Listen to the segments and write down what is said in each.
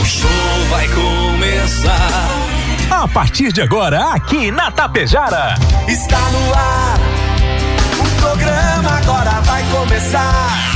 O show vai começar. A partir de agora, aqui na Tapejara. Está no ar. O programa agora vai começar.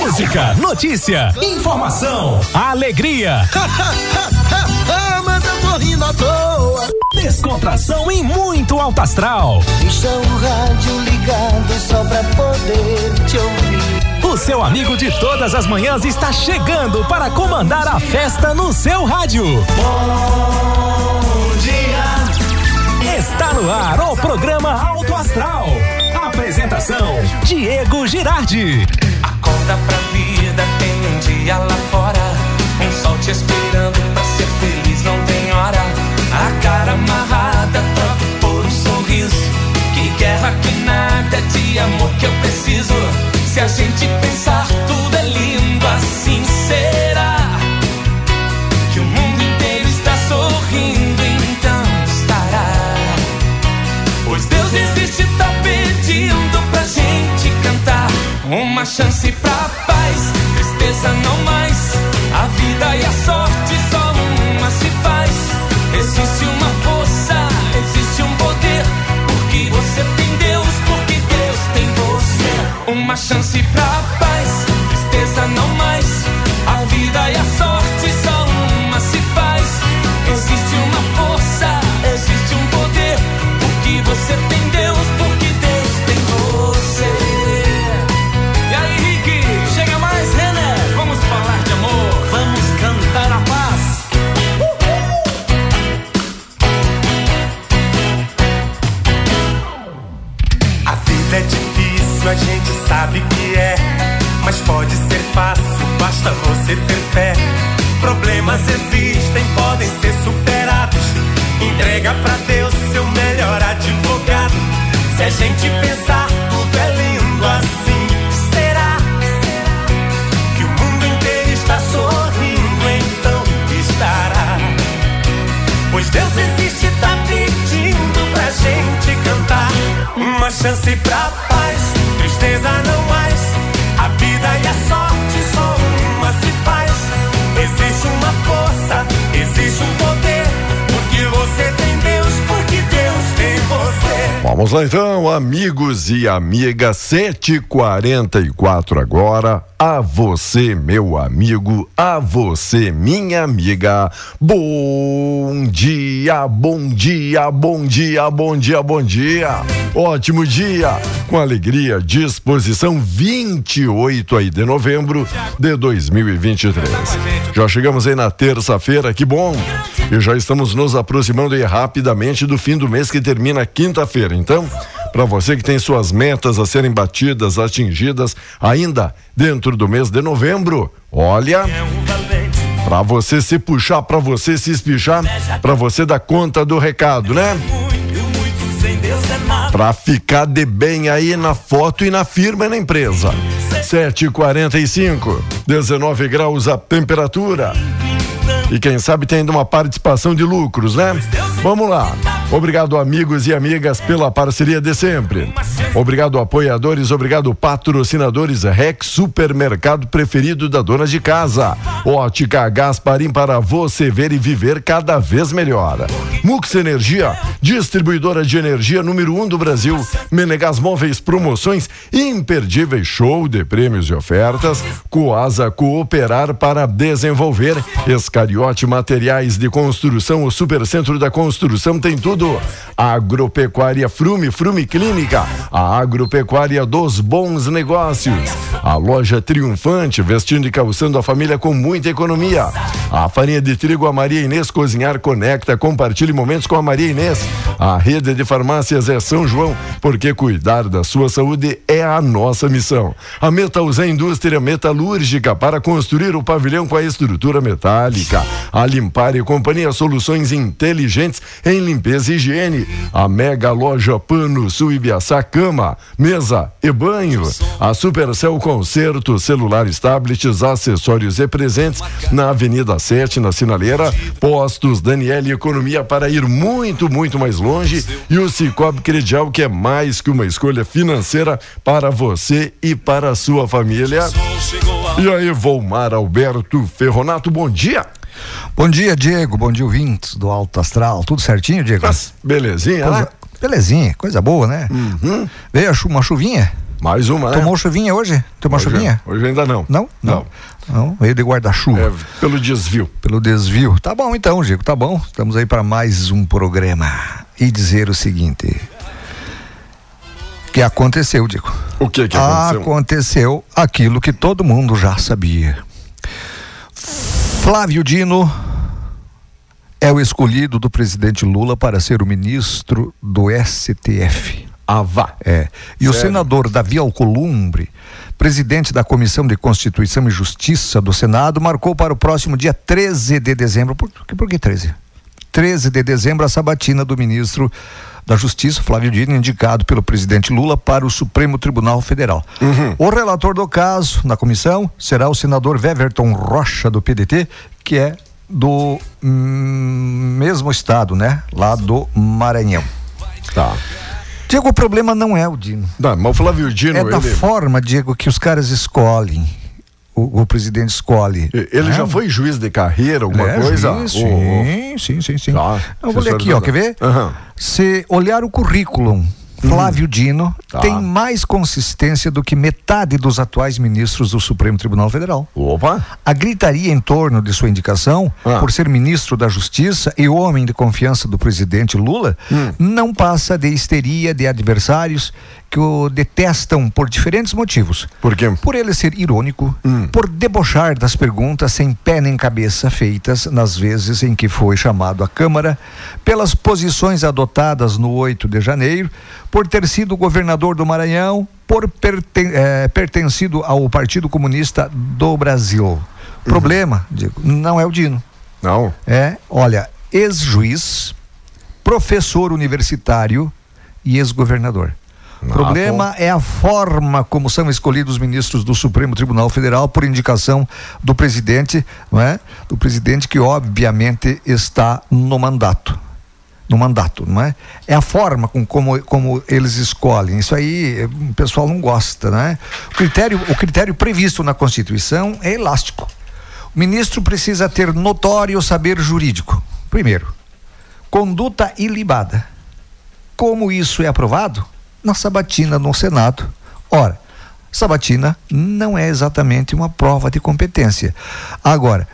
Música, notícia, informação, alegria. ah, mas eu tô rindo à toa. Descontração e muito alto astral. Deixa o rádio ligado só pra poder te ouvir. O seu amigo de todas as manhãs está chegando para comandar a festa no seu rádio. Bom dia. Está no ar o programa Alto Astral. Apresentação: Diego Girardi. Acorda pra vida, tem um dia lá fora. Um sol te esperando A cara amarrada, troca por um sorriso. Que guerra, que nada de amor que eu preciso. Se a gente pensar, tudo é lindo, assim será. Que o mundo inteiro está sorrindo, então estará. Pois Deus existe, tá pedindo pra gente cantar. Uma chance pra paz, tristeza não mais. A vida e a sorte Uma chance pra e amigas, 7h44 agora. A você, meu amigo, a você, minha amiga. Bom dia, bom dia, bom dia, bom dia, bom dia. Ótimo dia, com alegria, disposição 28 aí de novembro de 2023. Já chegamos aí na terça-feira, que bom. E já estamos nos aproximando aí rapidamente do fim do mês que termina quinta-feira. Então, para você que tem suas metas a serem batidas, atingidas ainda dentro do mês de novembro, olha, para você se puxar, para você se espichar, para você dar conta do recado, né? Para ficar de bem aí na foto e na firma e na empresa. 7h45, 19 graus a temperatura. E quem sabe tem ainda uma participação de lucros, né? Vamos lá. Obrigado, amigos e amigas, pela parceria de sempre. Obrigado, apoiadores, obrigado, patrocinadores Rex Supermercado preferido da dona de casa. Ótica Gasparim para você ver e viver cada vez melhor. Mux Energia, distribuidora de energia número um do Brasil. Menegas Móveis, promoções imperdíveis, show de prêmios e ofertas. Coasa Cooperar para desenvolver. Escariote Materiais de Construção, o Supercentro da Construção tem tudo. Agropecuária Frume, Frume Clínica, a agropecuária dos bons negócios. A loja triunfante, vestindo e calçando a família com muita economia. A farinha de trigo, a Maria Inês Cozinhar Conecta, compartilhe momentos com a Maria Inês. A rede de farmácias é São João, porque cuidar da sua saúde é a nossa missão. A Metalzé Indústria Metalúrgica para construir o pavilhão com a estrutura metálica. A Limpar e Companhia Soluções Inteligentes em limpeza e higiene. A Mega Loja Pano Sul Ibiaçá Cama, Mesa e Banho. A Supercell Concerto, celulares, tablets, acessórios e presentes na Avenida 7, na Sinaleira. Postos Daniele Economia para ir muito, muito mais longe. E o Cicobi Credial, que é mais que uma escolha financeira para você e para a sua família. E aí, Volmar Alberto Ferronato, bom dia. Bom dia, Diego. Bom dia, ouvintes do Alto Astral. Tudo certinho, Diego? Mas, belezinha, coisa, né? Belezinha, coisa boa, né? Uhum. Veio uma chuvinha? Mais uma, né? Tomou chuvinha hoje? Tomou hoje, chuvinha? Hoje ainda não. Não? Não. Não, veio de guarda-chuva. É, pelo desvio. Pelo desvio. Tá bom então, Diego, tá bom. Estamos aí para mais um programa. E dizer o seguinte. Que aconteceu, Diego. O que que aconteceu? Aconteceu aquilo que todo mundo já sabia. Flávio Dino é o escolhido do presidente Lula para ser o ministro do STF. Ah, vá. É. E o Sério? senador Davi Alcolumbre, presidente da Comissão de Constituição e Justiça do Senado, marcou para o próximo dia 13 de dezembro. Por, por que 13? 13 de dezembro, a sabatina do ministro da Justiça, Flávio Dino, indicado pelo presidente Lula para o Supremo Tribunal Federal. O relator do caso na comissão será o senador Weverton Rocha, do PDT, que é do hum, mesmo estado, né? Lá do Maranhão. Tá. Diego, o problema não é o Dino. Não, mas o Flávio Dino, É da ele, forma, Diego, que os caras escolhem. O, o presidente escolhe. ele né? já foi juiz de carreira, alguma É, coisa? juiz, Ô, ô. sim, sim, sim, sim. Tá. Eu vou ler aqui, ó, quer ver? Aham. Se olhar o currículo, Flávio Dino Tá. tem mais consistência do que metade dos atuais ministros do Supremo Tribunal Federal. Opa. A gritaria em torno de sua indicação, Ah. por ser ministro da Justiça e homem de confiança do presidente Lula, Hum. não passa de histeria de adversários que o detestam por diferentes motivos. Por quê? Por ele ser irônico, Hum. por debochar das perguntas sem pé nem cabeça feitas nas vezes em que foi chamado à Câmara, pelas posições adotadas no 8 de janeiro, por ter sido governador do Maranhão, por perten eh, pertencido ao Partido Comunista do Brasil. Uhum. Problema, digo, não é o Dino. Não. É, olha, ex-juiz, professor universitário e ex-governador. O Ah, problema é a forma como são escolhidos os ministros do Supremo Tribunal Federal por indicação do presidente, não é? Do presidente que obviamente está no mandato. No mandato, não é? É a forma com como, como eles escolhem. Isso aí eh, o pessoal não gosta, né? O critério, o critério previsto na Constituição é elástico. O ministro precisa ter notório saber jurídico. Primeiro, conduta ilibada. Como isso é aprovado? Na sabatina no Senado. Ora, sabatina não é exatamente uma prova de competência. Agora,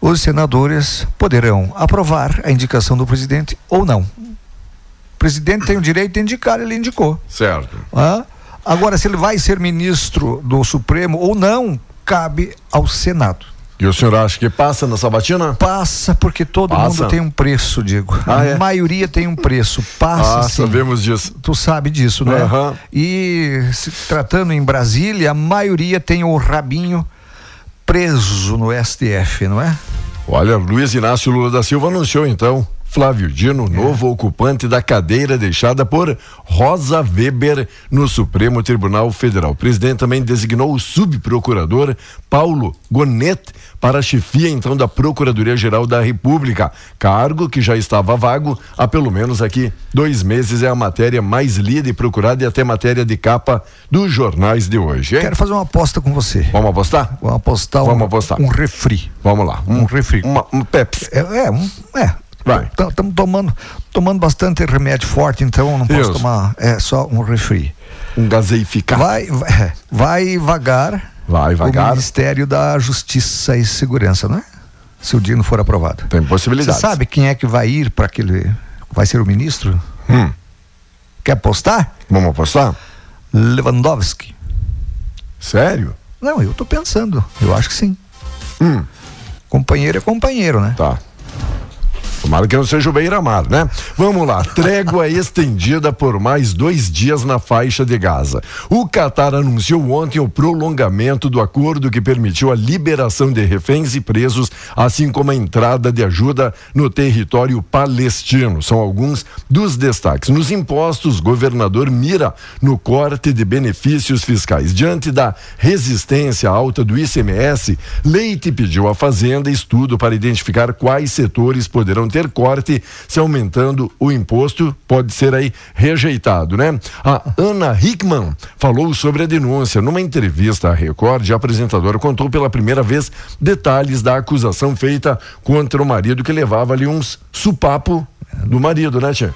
os senadores poderão aprovar a indicação do presidente ou não. O presidente tem o direito de indicar, ele indicou. Certo. Ah, Agora, se ele vai ser ministro do Supremo ou não, cabe ao Senado. E o senhor acha que passa na sabatina? Passa porque todo Passa. mundo tem um preço, Diego. Ah, a é? maioria tem um preço. Passa ah, sim. sabemos disso. Tu sabe disso, né? Aham. E se tratando em Brasília, a maioria tem o rabinho preso no STF, não é? Olha, Luiz Inácio Lula da Silva anunciou então Flávio Dino, É. novo ocupante da cadeira deixada por Rosa Weber no Supremo Tribunal Federal. O presidente também designou o subprocurador Paulo Gonet para a chefia então da Procuradoria-Geral da República, cargo que já estava vago há pelo menos aqui dois meses. É a matéria mais lida e procurada e até matéria de capa dos jornais de hoje. hein? Quero fazer uma aposta com você. Vamos apostar? Vamos apostar Vamos um, apostar. um refri. Vamos lá. Um refri. Uma, um Pepsi. É, é, um, é. Vai. Estamos tomando, tomando bastante remédio forte, então não posso Isso. tomar. É só um refri. Um gaseificado. Vai, vai, vai vagar. Vai vagar. O Ministério da Justiça e Segurança, não é? Se o Dino for aprovado. Tem Você possibilidades. sabe quem é que vai ir para aquele. Vai ser o ministro? Hum. Quer apostar? Vamos apostar? Lewandowski. Sério? Não, eu tô pensando. Eu acho que sim. Hum. Companheiro é companheiro, né? Tá. Tomara que não seja o Beira-Mar, né? Vamos lá. Trégua estendida por mais dois dias na faixa de Gaza. O Catar anunciou ontem o prolongamento do acordo que permitiu a liberação de reféns e presos, assim como a entrada de ajuda no território palestino. São alguns dos destaques. Nos impostos, governador mira no corte de benefícios fiscais. Diante da resistência alta do ICMS, Leite pediu à Fazenda estudo para identificar quais setores poderão ter corte se aumentando o imposto, pode ser aí rejeitado, né? A Ana Hickman falou sobre a denúncia. Numa entrevista à Record, a apresentadora contou pela primeira vez detalhes da acusação feita contra o marido que levava ali uns supapo do marido, né, tia?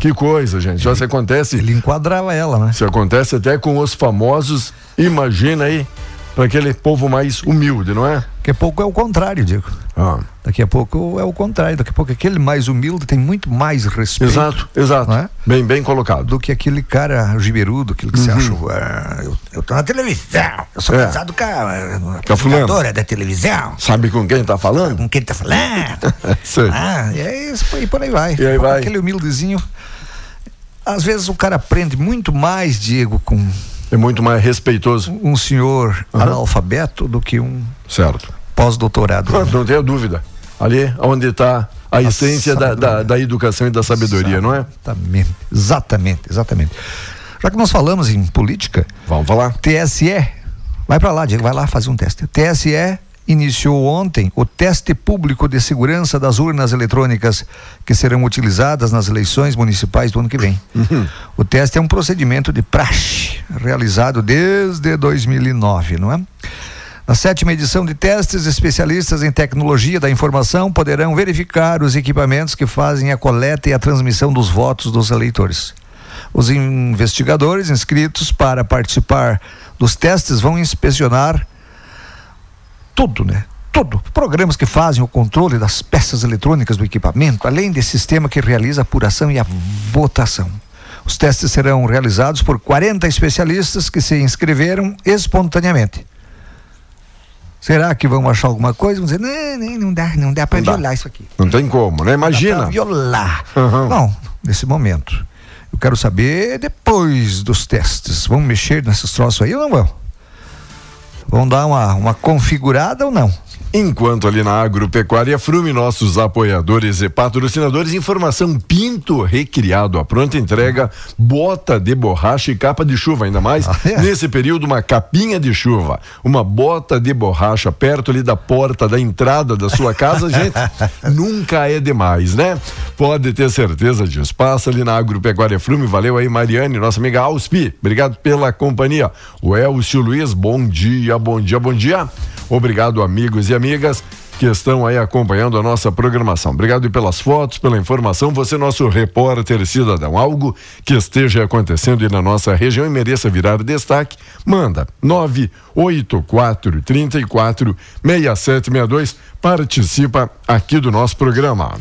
Que coisa, gente. Só se acontece. Ele enquadrava ela, né? Se acontece até com os famosos, imagina aí, para aquele povo mais humilde, não é? Daqui a pouco é o contrário, Diego. Ah. Daqui a pouco é o contrário. Daqui a pouco aquele mais humilde tem muito mais respeito. Exato, exato. É? Bem, bem colocado. Do que aquele cara giberudo, aquele que Uhum. você acha. "Ah, eu, eu tô na televisão. Eu sou É. casado com a, Com a apresentadora da televisão. Sabe com quem tá falando? Com quem tá falando? Sei. ah, e é isso, e por aí vai. E aí vai. Aquele humildezinho. Às vezes o cara aprende muito mais, Diego, com É muito mais respeitoso. um senhor analfabeto do que um Certo. pós-doutorado. Não tenha dúvida. Ali onde está a, essência da, da, da educação e da sabedoria, não é? Exatamente, exatamente, exatamente. Já que nós falamos em política, Vamos falar. TSE, vai para lá, Diego, vai lá fazer um teste. TSE iniciou ontem o teste público de segurança das urnas eletrônicas que serão utilizadas nas eleições municipais do ano que vem. O teste é um procedimento de praxe realizado desde 2009, não é? Na sétima edição de testes, especialistas em tecnologia da informação poderão verificar os equipamentos que fazem a coleta e a transmissão dos votos dos eleitores. Os investigadores inscritos para participar dos testes vão inspecionar tudo, né? Tudo. Programas que fazem o controle das peças eletrônicas do equipamento, além desse sistema que realiza a apuração e a votação. Os testes serão realizados por 40 especialistas que se inscreveram espontaneamente. Será que vão achar alguma coisa? Vão dizer, não, não, não dá, não dá para Não dá. violar isso aqui. Não tem como, né? Dá Imagina. pra violar. Uhum. Não, nesse momento. Eu quero saber depois dos testes. Vão mexer nesses troços aí ou não vão? Vão dar uma, uma configurada ou não? Enquanto ali na Agropecuária Frume, nossos apoiadores e patrocinadores, informação Pinto recriado, a pronta entrega, bota de borracha e capa de chuva, ainda mais Ah, é? nesse período uma capinha de chuva, uma bota de borracha perto ali da porta da entrada da sua casa, gente, nunca é demais, né? Pode ter certeza disso. Passa ali na Agropecuária Frume, valeu aí Mariane, nossa amiga Auspi, obrigado pela companhia. O Elcio Luiz, bom dia, bom dia, bom dia. Obrigado, amigos e amigas que estão aí acompanhando a nossa programação. Obrigado pelas fotos, pela informação. Você, nosso repórter cidadão. Algo que esteja acontecendo aí na nossa região e mereça virar destaque, manda 984 34 6762. Participa aqui do nosso programa.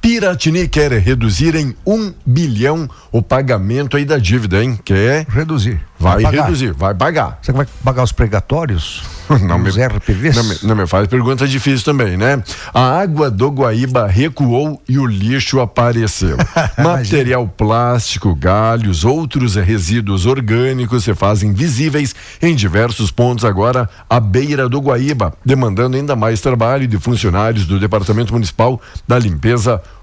Piratini quer reduzir em um bilhão o pagamento aí da dívida, hein? Quer? Reduzir. Vai pagar. reduzir, vai pagar. Você vai pagar os pregatórios? Não me, RPVs? não, me, não me faz pergunta difícil também, né? A água do Guaíba recuou e o lixo apareceu. Material plástico, galhos, outros resíduos orgânicos se fazem visíveis em diversos pontos agora à beira do Guaíba, demandando ainda mais trabalho de funcionários do Departamento Municipal da Limpeza Urbana,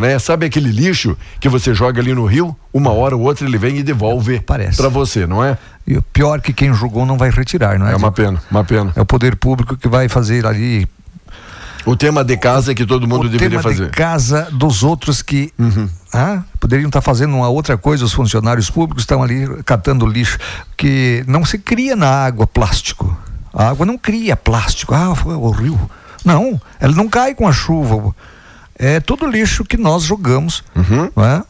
né? Sabe aquele lixo que você joga ali no rio, uma hora ou outra ele vem e devolve para você, não é? E o pior que quem julgou não vai retirar, não é? É uma pena, uma pena. É o poder público que vai fazer ali O tema de casa é que todo mundo o deveria tema fazer. Uhum. de casa dos outros que ah, poderiam estar fazendo uma outra coisa, os funcionários públicos estão ali catando lixo, que não se cria na água plástico. A água não cria plástico. Ah, foi o rio. Não, ela não cai com a chuva. É todo lixo que nós jogamos, Uhum. não é?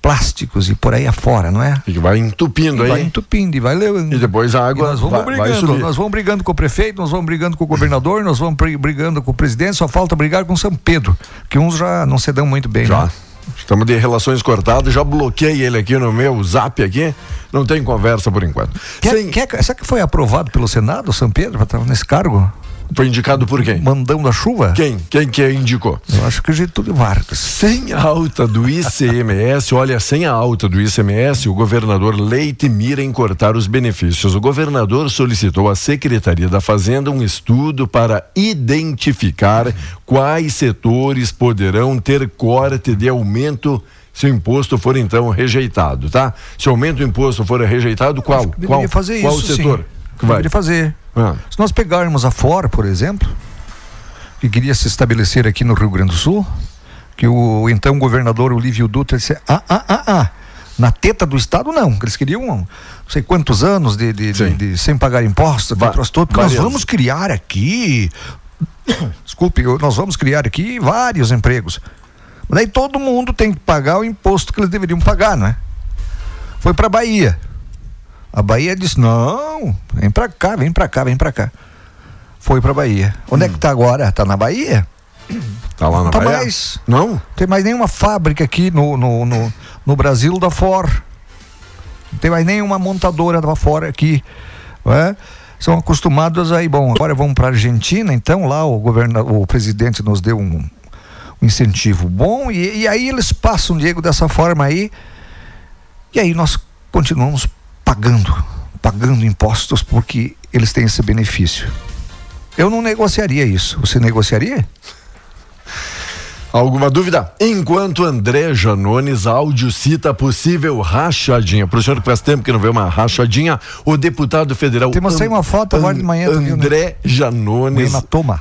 Plásticos e por aí afora, não é? E que vai entupindo E aí. vai entupindo e vai levando. E depois a E água nós vamos vai, vai brigando, subir. nós vamos brigando com o prefeito, nós vamos brigando com o governador, nós vamos bri- brigando com o presidente, só falta brigar com São Pedro, que uns já não se dão muito bem, Já. né? Estamos de relações cortadas, já bloqueei ele aqui no meu zap aqui. Não tem conversa por enquanto. Quer, Sem- quer, será que foi aprovado pelo Senado, São Pedro, para estar nesse cargo? Foi indicado por quem? Mandão da chuva? Quem? Quem que indicou? Eu acho que Getúlio Vargas. Sem a alta do ICMS, olha, sem a alta do ICMS, o governador Leite mira em cortar os benefícios. O governador solicitou à Secretaria da Fazenda um estudo para identificar quais setores poderão ter corte de aumento se o imposto for então rejeitado, tá? Se o aumento do imposto for rejeitado, qual? Qual, fazer qual isso, setor sim. Que vai? Fazer. Ah. Se nós pegarmos a fora, por exemplo, que queria se estabelecer aqui no Rio Grande do Sul, que o então governador Olívio Dutra disse: ah, ah, ah, ah. Na teta do Estado, não. Eles queriam não sei quantos anos de, de, de, de sem pagar impostos, Va todo, porque nós vamos criar aqui. Desculpe, nós vamos criar aqui vários empregos. Daí todo mundo tem que pagar o imposto que eles deveriam pagar, não é? Foi para Bahia. A Bahia disse: "Não, vem para cá, vem para cá, vem para cá". Foi para Bahia. Onde hum. é que tá agora? Tá na Bahia? Tá lá na tá Bahia? Mais, não? Tem mais nenhuma fábrica aqui no, no, no, no Brasil da Ford. Não tem mais nenhuma montadora da Ford aqui. É? São acostumados aí, bom, agora vamos para Argentina, então lá o governo, o presidente nos deu um, um incentivo bom e, e aí eles passam, Diego, dessa forma aí. E aí nós continuamos pagando, pagando impostos porque eles têm esse benefício. Eu não negociaria isso. Você negociaria? Alguma dúvida? Enquanto André Janones, áudio cita possível rachadinha. Para o senhor que faz tempo que não vê uma rachadinha, o deputado federal. Temos aí uma foto agora de manhã. André Janones,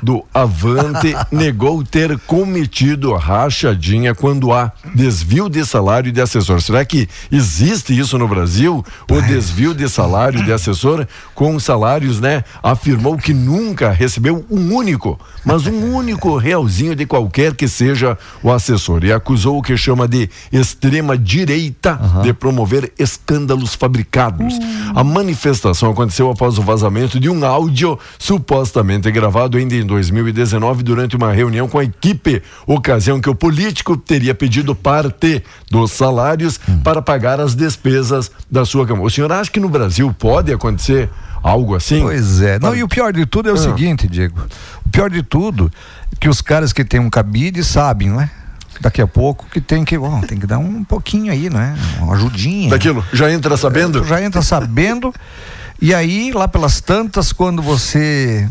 do Avante, negou ter cometido rachadinha quando há desvio de salário de assessor. Será que existe isso no Brasil? O desvio de salário de assessor com salários, né? Afirmou que nunca recebeu um único, mas um único realzinho de qualquer que seja seja o assessor e acusou o que chama de extrema direita uhum. de promover escândalos fabricados. Uhum. A manifestação aconteceu após o vazamento de um áudio supostamente gravado ainda em 2019 durante uma reunião com a equipe, ocasião que o político teria pedido parte dos salários uhum. para pagar as despesas da sua campanha. O senhor acha que no Brasil pode acontecer algo assim? Pois é. Não, e o pior de tudo é o ah. seguinte, Diego. O pior de tudo que os caras que têm um cabide sabem, não é? Daqui a pouco que tem que, bom, tem que dar um pouquinho aí, não é? Uma ajudinha. Daquilo, já entra sabendo? Já entra sabendo. e aí, lá pelas tantas, quando você,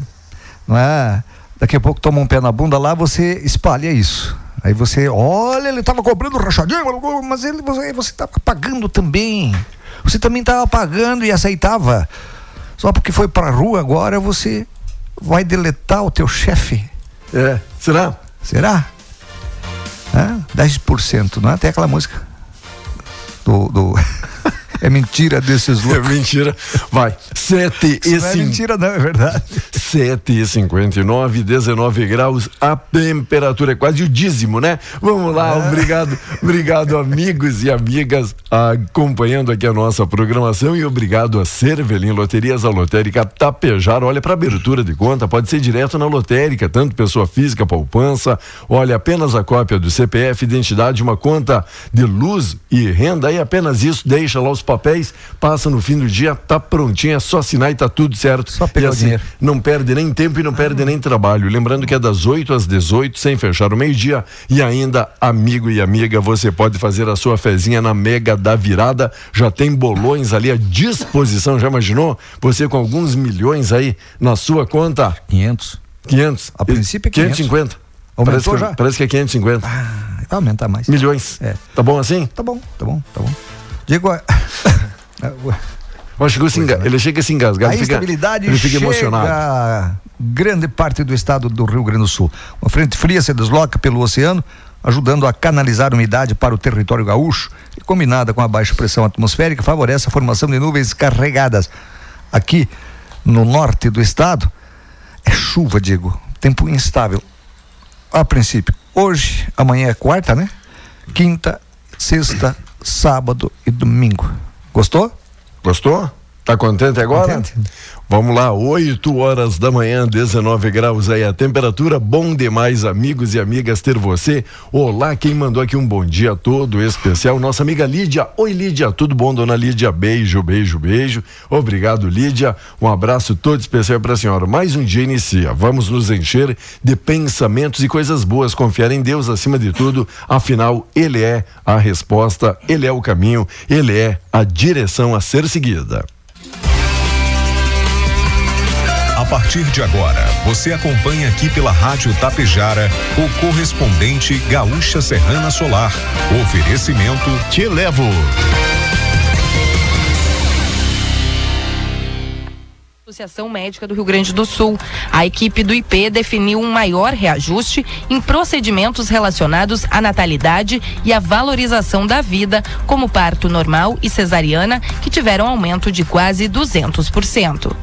não é? Daqui a pouco toma um pé na bunda lá, você espalha isso. Aí você, olha, ele estava cobrando rachadinho, mas ele, você estava pagando também. Você também estava pagando e aceitava. Só porque foi para a rua agora você vai deletar o teu chefe. É, será? Será? É, 10%, não é? Tem aquela música do, do É mentira desses loucos. É mentira. Vai. 7 e Não é mentira, não, é verdade. 7 e 59, 19 graus. A temperatura é quase o dízimo, né? Vamos lá, é. obrigado, obrigado, amigos e amigas, acompanhando aqui a nossa programação e obrigado a Cervelim Loterias, a Lotérica Tapejar. Olha, para abertura de conta, pode ser direto na lotérica, tanto pessoa física, poupança. Olha, apenas a cópia do CPF, identidade, uma conta de luz e renda e apenas isso, deixa lá os papéis, passa no fim do dia, tá prontinho, é só assinar e tá tudo certo. Só pegar assim, dinheiro. Não perde nem tempo e não ah. perde nem trabalho. Lembrando que é das 8 às 18, sem fechar o meio-dia. E ainda, amigo e amiga, você pode fazer a sua fezinha na Mega da Virada. Já tem bolões ali à disposição, já imaginou? Você com alguns milhões aí na sua conta? 500. 500. A princípio é 500. 550. Aumentou parece que, já? Parece que é 550. Ah, vai aumentar mais. Milhões. É. Tá bom assim? Tá bom, tá bom, tá bom. Digo, Acho que enga... ele chega a se engasgar. A ele fica, instabilidade ele fica emocionado. grande parte do estado do Rio Grande do Sul. Uma frente fria se desloca pelo oceano, ajudando a canalizar umidade para o território gaúcho e combinada com a baixa pressão atmosférica favorece a formação de nuvens carregadas. Aqui no norte do estado é chuva, digo, tempo instável. A princípio, hoje, amanhã é quarta, né? Quinta, sexta, sábado e domingo. Gostou? Gostou? Tá contente agora? Contente. Vamos lá, 8 horas da manhã, 19 graus aí a temperatura. Bom demais, amigos e amigas, ter você. Olá, quem mandou aqui um bom dia todo especial, nossa amiga Lídia. Oi, Lídia, tudo bom, dona Lídia? Beijo, beijo, beijo. Obrigado, Lídia. Um abraço todo especial para a senhora. Mais um dia inicia. Vamos nos encher de pensamentos e coisas boas. Confiar em Deus acima de tudo. Afinal, Ele é a resposta, Ele é o caminho, Ele é a direção a ser seguida. A partir de agora, você acompanha aqui pela Rádio Tapejara o correspondente Gaúcha Serrana Solar. Oferecimento Te Levo. Associação Médica do Rio Grande do Sul. A equipe do IP definiu um maior reajuste em procedimentos relacionados à natalidade e à valorização da vida, como parto normal e cesariana, que tiveram aumento de quase 200%.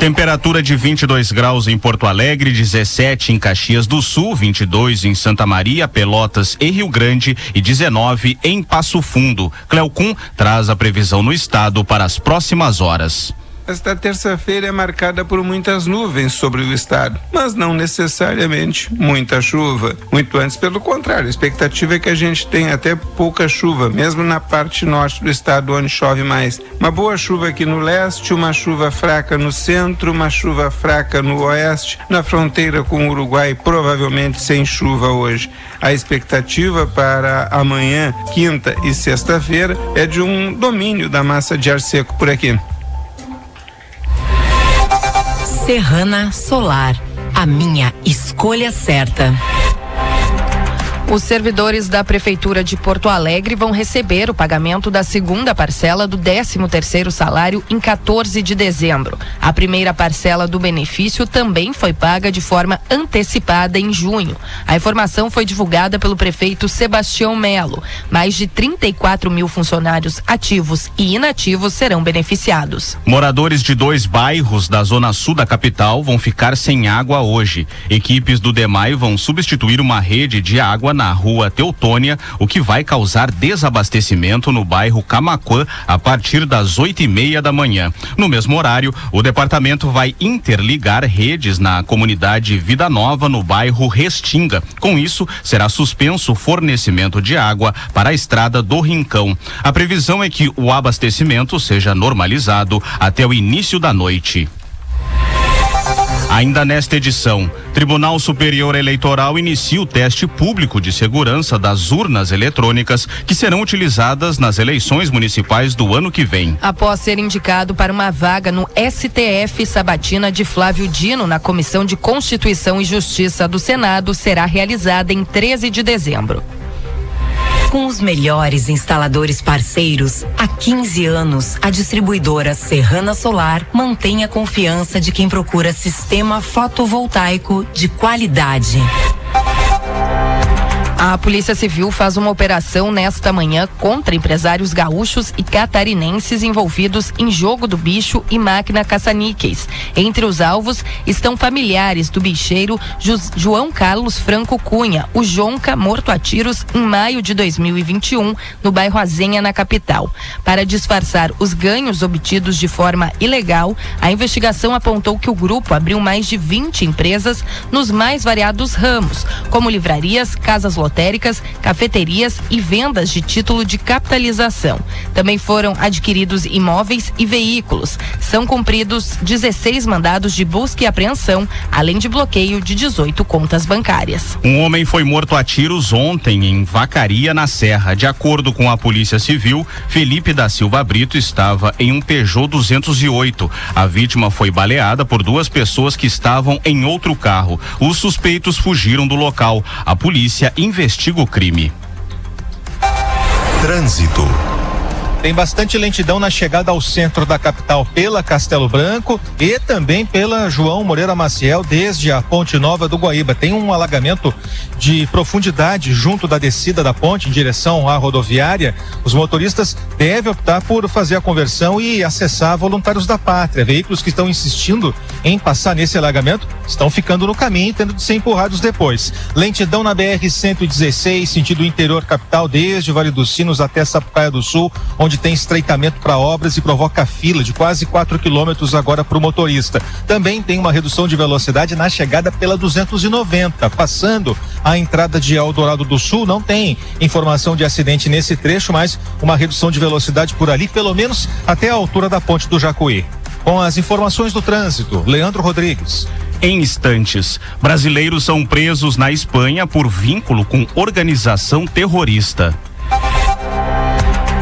Temperatura de 22 graus em Porto Alegre, 17 em Caxias do Sul, 22 em Santa Maria, Pelotas e Rio Grande e 19 em Passo Fundo. Cleocum traz a previsão no estado para as próximas horas. Esta terça-feira é marcada por muitas nuvens sobre o estado, mas não necessariamente muita chuva. Muito antes, pelo contrário, a expectativa é que a gente tenha até pouca chuva, mesmo na parte norte do estado onde chove mais. Uma boa chuva aqui no leste, uma chuva fraca no centro, uma chuva fraca no oeste, na fronteira com o Uruguai, provavelmente sem chuva hoje. A expectativa para amanhã, quinta e sexta-feira é de um domínio da massa de ar seco por aqui. Serrana Solar, a minha escolha certa. Os servidores da Prefeitura de Porto Alegre vão receber o pagamento da segunda parcela do 13º salário em 14 de dezembro. A primeira parcela do benefício também foi paga de forma antecipada em junho. A informação foi divulgada pelo prefeito Sebastião Melo. Mais de 34 mil funcionários ativos e inativos serão beneficiados. Moradores de dois bairros da zona sul da capital vão ficar sem água hoje. Equipes do DEMAI vão substituir uma rede de água na rua Teutônia, o que vai causar desabastecimento no bairro Camaquã a partir das oito e meia da manhã. No mesmo horário, o departamento vai interligar redes na comunidade Vida Nova, no bairro Restinga. Com isso, será suspenso o fornecimento de água para a estrada do Rincão. A previsão é que o abastecimento seja normalizado até o início da noite. Ainda nesta edição, Tribunal Superior Eleitoral inicia o teste público de segurança das urnas eletrônicas que serão utilizadas nas eleições municipais do ano que vem. Após ser indicado para uma vaga no STF Sabatina de Flávio Dino na Comissão de Constituição e Justiça do Senado, será realizada em 13 de dezembro. Com os melhores instaladores parceiros, há 15 anos, a distribuidora Serrana Solar mantém a confiança de quem procura sistema fotovoltaico de qualidade. A Polícia Civil faz uma operação nesta manhã contra empresários gaúchos e catarinenses envolvidos em jogo do bicho e máquina caça-níqueis. Entre os alvos estão familiares do bicheiro João Carlos Franco Cunha, o Jonca, morto a tiros em maio de 2021, no bairro Azenha, na capital. Para disfarçar os ganhos obtidos de forma ilegal, a investigação apontou que o grupo abriu mais de 20 empresas nos mais variados ramos, como livrarias, casas lotéricas lotéricas, cafeterias e vendas de título de capitalização. Também foram adquiridos imóveis e veículos. São cumpridos 16 mandados de busca e apreensão, além de bloqueio de 18 contas bancárias. Um homem foi morto a tiros ontem em Vacaria, na Serra. De acordo com a Polícia Civil, Felipe da Silva Brito estava em um Peugeot 208. A vítima foi baleada por duas pessoas que estavam em outro carro. Os suspeitos fugiram do local. A polícia investiga investiga o crime. Trânsito. Tem bastante lentidão na chegada ao centro da capital pela Castelo Branco e também pela João Moreira Maciel, desde a Ponte Nova do Guaíba. Tem um alagamento de profundidade junto da descida da ponte em direção à rodoviária. Os motoristas devem optar por fazer a conversão e acessar voluntários da pátria. Veículos que estão insistindo em passar nesse alagamento estão ficando no caminho, tendo de ser empurrados depois. Lentidão na BR-116, sentido interior capital, desde Vale dos Sinos até Sapucaia do Sul, onde onde tem estreitamento para obras e provoca fila de quase 4 quilômetros agora para o motorista. Também tem uma redução de velocidade na chegada pela 290, passando a entrada de Eldorado do Sul. Não tem informação de acidente nesse trecho, mas uma redução de velocidade por ali, pelo menos até a altura da ponte do Jacuí. Com as informações do trânsito, Leandro Rodrigues. Em instantes, brasileiros são presos na Espanha por vínculo com organização terrorista.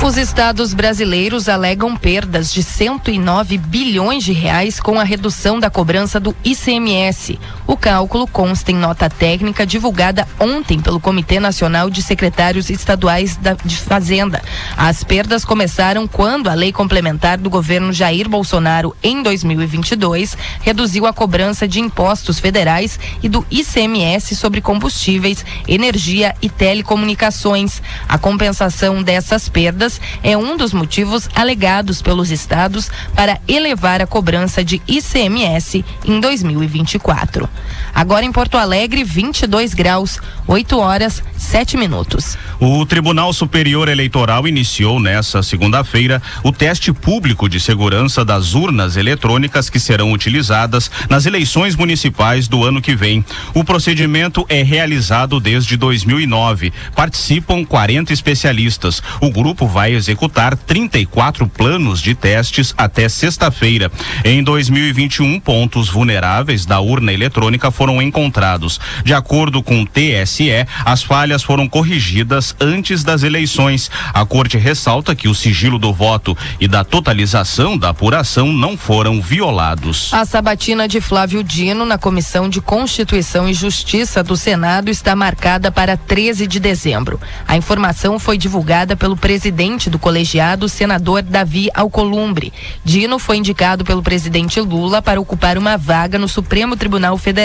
Os estados brasileiros alegam perdas de 109 bilhões de reais com a redução da cobrança do ICMS. O cálculo consta em nota técnica divulgada ontem pelo Comitê Nacional de Secretários Estaduais de Fazenda. As perdas começaram quando a lei complementar do governo Jair Bolsonaro em 2022 reduziu a cobrança de impostos federais e do ICMS sobre combustíveis, energia e telecomunicações. A compensação dessas perdas é um dos motivos alegados pelos estados para elevar a cobrança de ICMS em 2024. Agora em Porto Alegre, 22 graus, 8 horas, 7 minutos. O Tribunal Superior Eleitoral iniciou nesta segunda-feira o teste público de segurança das urnas eletrônicas que serão utilizadas nas eleições municipais do ano que vem. O procedimento é realizado desde 2009. Participam 40 especialistas. O grupo vai executar 34 planos de testes até sexta-feira. Em 2021, pontos vulneráveis da urna eletrônica foram encontrados. De acordo com o TSE, as falhas foram corrigidas antes das eleições. A corte ressalta que o sigilo do voto e da totalização da apuração não foram violados. A sabatina de Flávio Dino na Comissão de Constituição e Justiça do Senado está marcada para 13 de dezembro. A informação foi divulgada pelo presidente do colegiado, senador Davi Alcolumbre. Dino foi indicado pelo presidente Lula para ocupar uma vaga no Supremo Tribunal Federal.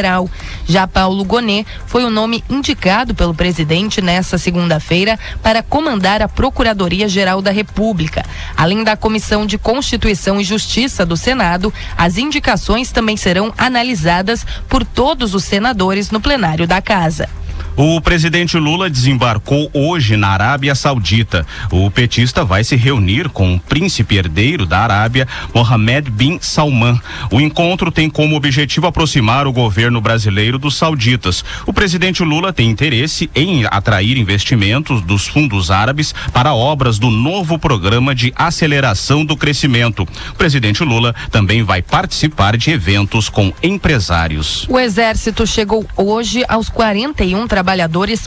Já Paulo Gonet foi o nome indicado pelo presidente nesta segunda-feira para comandar a Procuradoria-Geral da República. Além da Comissão de Constituição e Justiça do Senado, as indicações também serão analisadas por todos os senadores no plenário da Casa. O presidente Lula desembarcou hoje na Arábia Saudita. O petista vai se reunir com o príncipe herdeiro da Arábia, Mohammed bin Salman. O encontro tem como objetivo aproximar o governo brasileiro dos sauditas. O presidente Lula tem interesse em atrair investimentos dos fundos árabes para obras do novo programa de aceleração do crescimento. O presidente Lula também vai participar de eventos com empresários. O exército chegou hoje aos 41 trabalhadores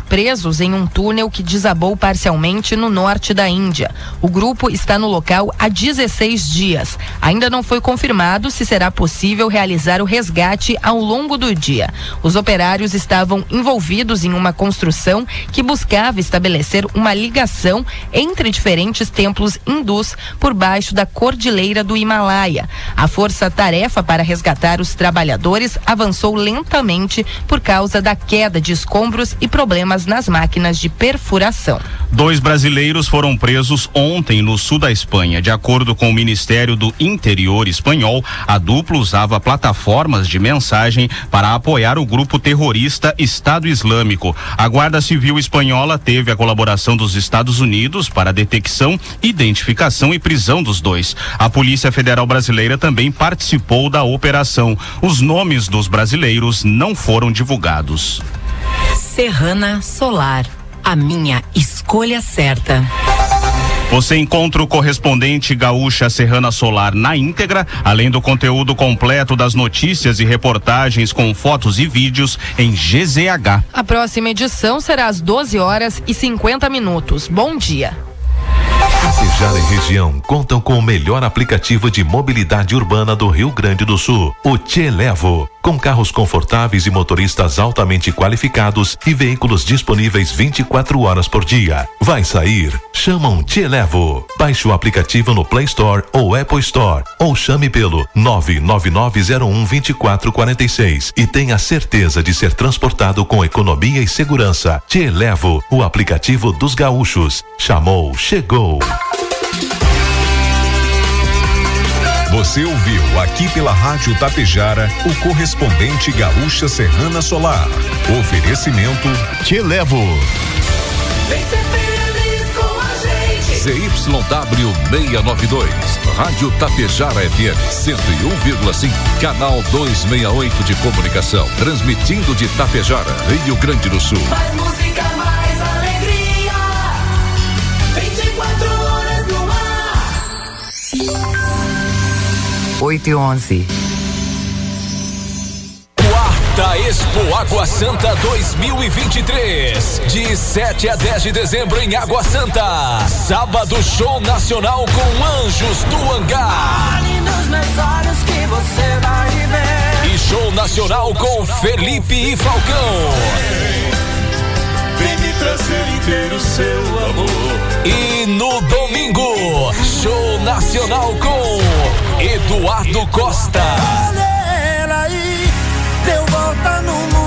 presos em um túnel que desabou parcialmente no norte da Índia. O grupo está no local há 16 dias. Ainda não foi confirmado se será possível realizar o resgate ao longo do dia. Os operários estavam envolvidos em uma construção que buscava estabelecer uma ligação entre diferentes templos hindus por baixo da cordilheira do Himalaia. A força-tarefa para resgatar os trabalhadores avançou lentamente por causa da queda de escombros e problemas nas máquinas de perfuração. Dois brasileiros foram presos ontem no sul da Espanha. De acordo com o Ministério do Interior espanhol, a dupla usava plataformas de mensagem para apoiar o grupo terrorista Estado Islâmico. A Guarda Civil espanhola teve a colaboração dos Estados Unidos para a detecção, identificação e prisão dos dois. A Polícia Federal Brasileira também participou da operação. Os nomes dos brasileiros não foram divulgados. Serrana Solar, a minha escolha certa. Você encontra o correspondente Gaúcha Serrana Solar na íntegra, além do conteúdo completo das notícias e reportagens com fotos e vídeos em GZH. A próxima edição será às 12 horas e 50 minutos. Bom dia. Tapejara e região contam com o melhor aplicativo de mobilidade urbana do Rio Grande do Sul, o Te Levo. Com carros confortáveis e motoristas altamente qualificados e veículos disponíveis 24 horas por dia. Vai sair? Chama um Te Levo. Baixe o aplicativo no Play Store ou Apple Store ou chame pelo 999012446 e tenha certeza de ser transportado com economia e segurança. Te Levo, o aplicativo dos gaúchos. Chamou, chegou. Você ouviu aqui pela Rádio Tapejara o correspondente Gaúcha Serrana Solar. Oferecimento Te Levo. ZYW 692, Rádio Tapejara FM 101,5, canal 268 de comunicação, transmitindo de Tapejara, Rio Grande do Sul. 8 e 11. O ar Quarta Expo Água Santa 2023. De 7 a 10 de dezembro em Água Santa. Sábado Show Nacional com Anjos do Hangar. nos meus olhos que você vai ver. E show nacional com Felipe e Falcão. Vem me trazer inteiro seu amor. E no domingo, show nacional com Eduardo Costa. Olha ela aí, deu volta no mundo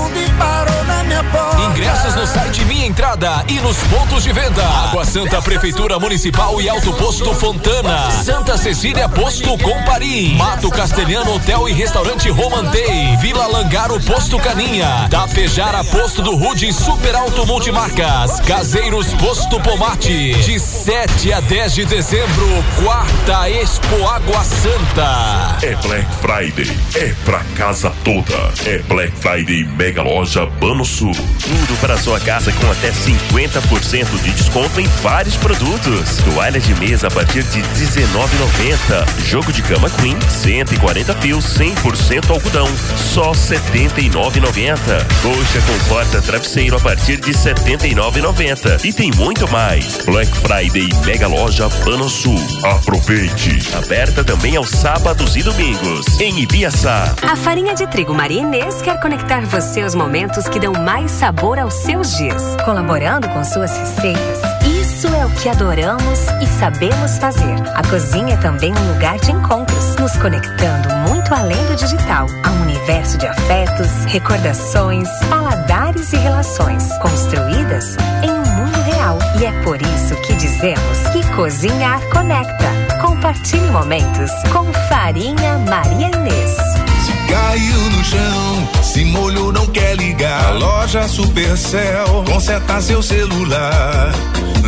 Ingressos no site Minha Entrada e nos pontos de venda. Água Santa Prefeitura Municipal e Alto Posto Fontana. Santa Cecília Posto Comparim. Mato Castelhano Hotel e Restaurante Romantei. Vila Langaro Posto Caninha. Tapejara Posto do Rude Super Alto Multimarcas. Caseiros Posto Pomate. De 7 a 10 de dezembro, quarta Expo Água Santa. É Black Friday, é pra casa toda. É Black Friday Mega Loja Bano Sul. Tudo para sua casa com até 50% de desconto em vários produtos. Toalha de mesa a partir de 19,90. Jogo de cama Queen 140 fios 100% algodão, só 79,90. Coxa com porta travesseiro a partir de 79,90. E tem muito mais. Black Friday Mega Loja Bano Sul. Aproveite. Aberta também aos sábados e domingos em Ibiaçá. A farinha de trigo Maria Inês quer conectar você aos momentos que dão mais sabor aos seus dias, colaborando com suas receitas. Isso é o que adoramos e sabemos fazer. A cozinha é também um lugar de encontros, nos conectando muito além do digital, a um universo de afetos, recordações, paladares e relações, construídas em um mundo real. E é por isso que dizemos que cozinhar conecta. Compartilhe momentos com Farinha Maria Inês. Caiu no chão, se molhou, não quer ligar. A loja Supercell conserta seu celular.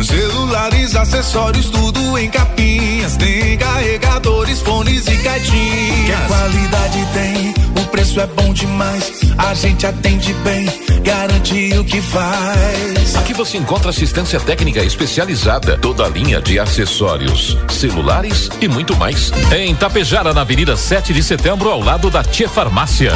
Celulares, acessórios, tudo em capinhas. Tem carregadores, fones e caixinhas. Que qualidade tem, preço é bom demais. A gente atende bem, garante o que faz. Aqui você encontra assistência técnica especializada, toda a linha de acessórios, celulares e muito mais. Em Tapejara, na Avenida 7 de Setembro, ao lado da Tia Farmácia.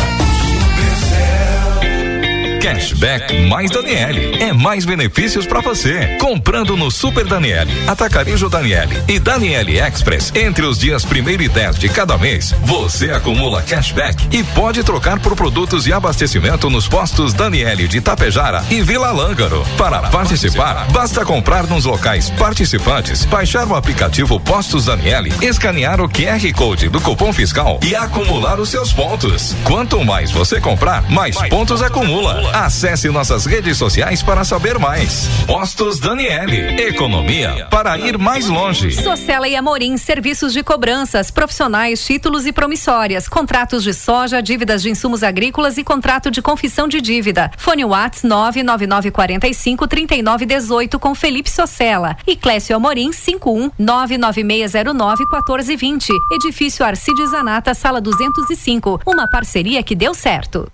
Cashback mais Daniele. É mais benefícios para você. Comprando no Super Daniele, Atacarejo Daniele e Daniele Express entre os dias 1 e 10 de cada mês, você acumula cashback e pode trocar por produtos e abastecimento nos postos Daniele de Tapejara e Vila Lângaro. Para participar, basta comprar nos locais participantes, baixar o aplicativo Postos Daniele, escanear o QR Code do cupom fiscal e acumular os seus pontos. Quanto mais você comprar, mais pontos acumula. Acesse nossas redes sociais para saber mais. Postos Daniele. Economia para ir mais longe. Socela e Amorim, serviços de cobranças, profissionais, títulos e promissórias, contratos de soja, dívidas de insumos agrícolas e contrato de confissão de dívida. Fone Whats 99945 3918 com Felipe Socela e Clécio Amorim 51 99609 1420. Edifício Arcides Zanata, sala 205. Uma parceria que deu certo.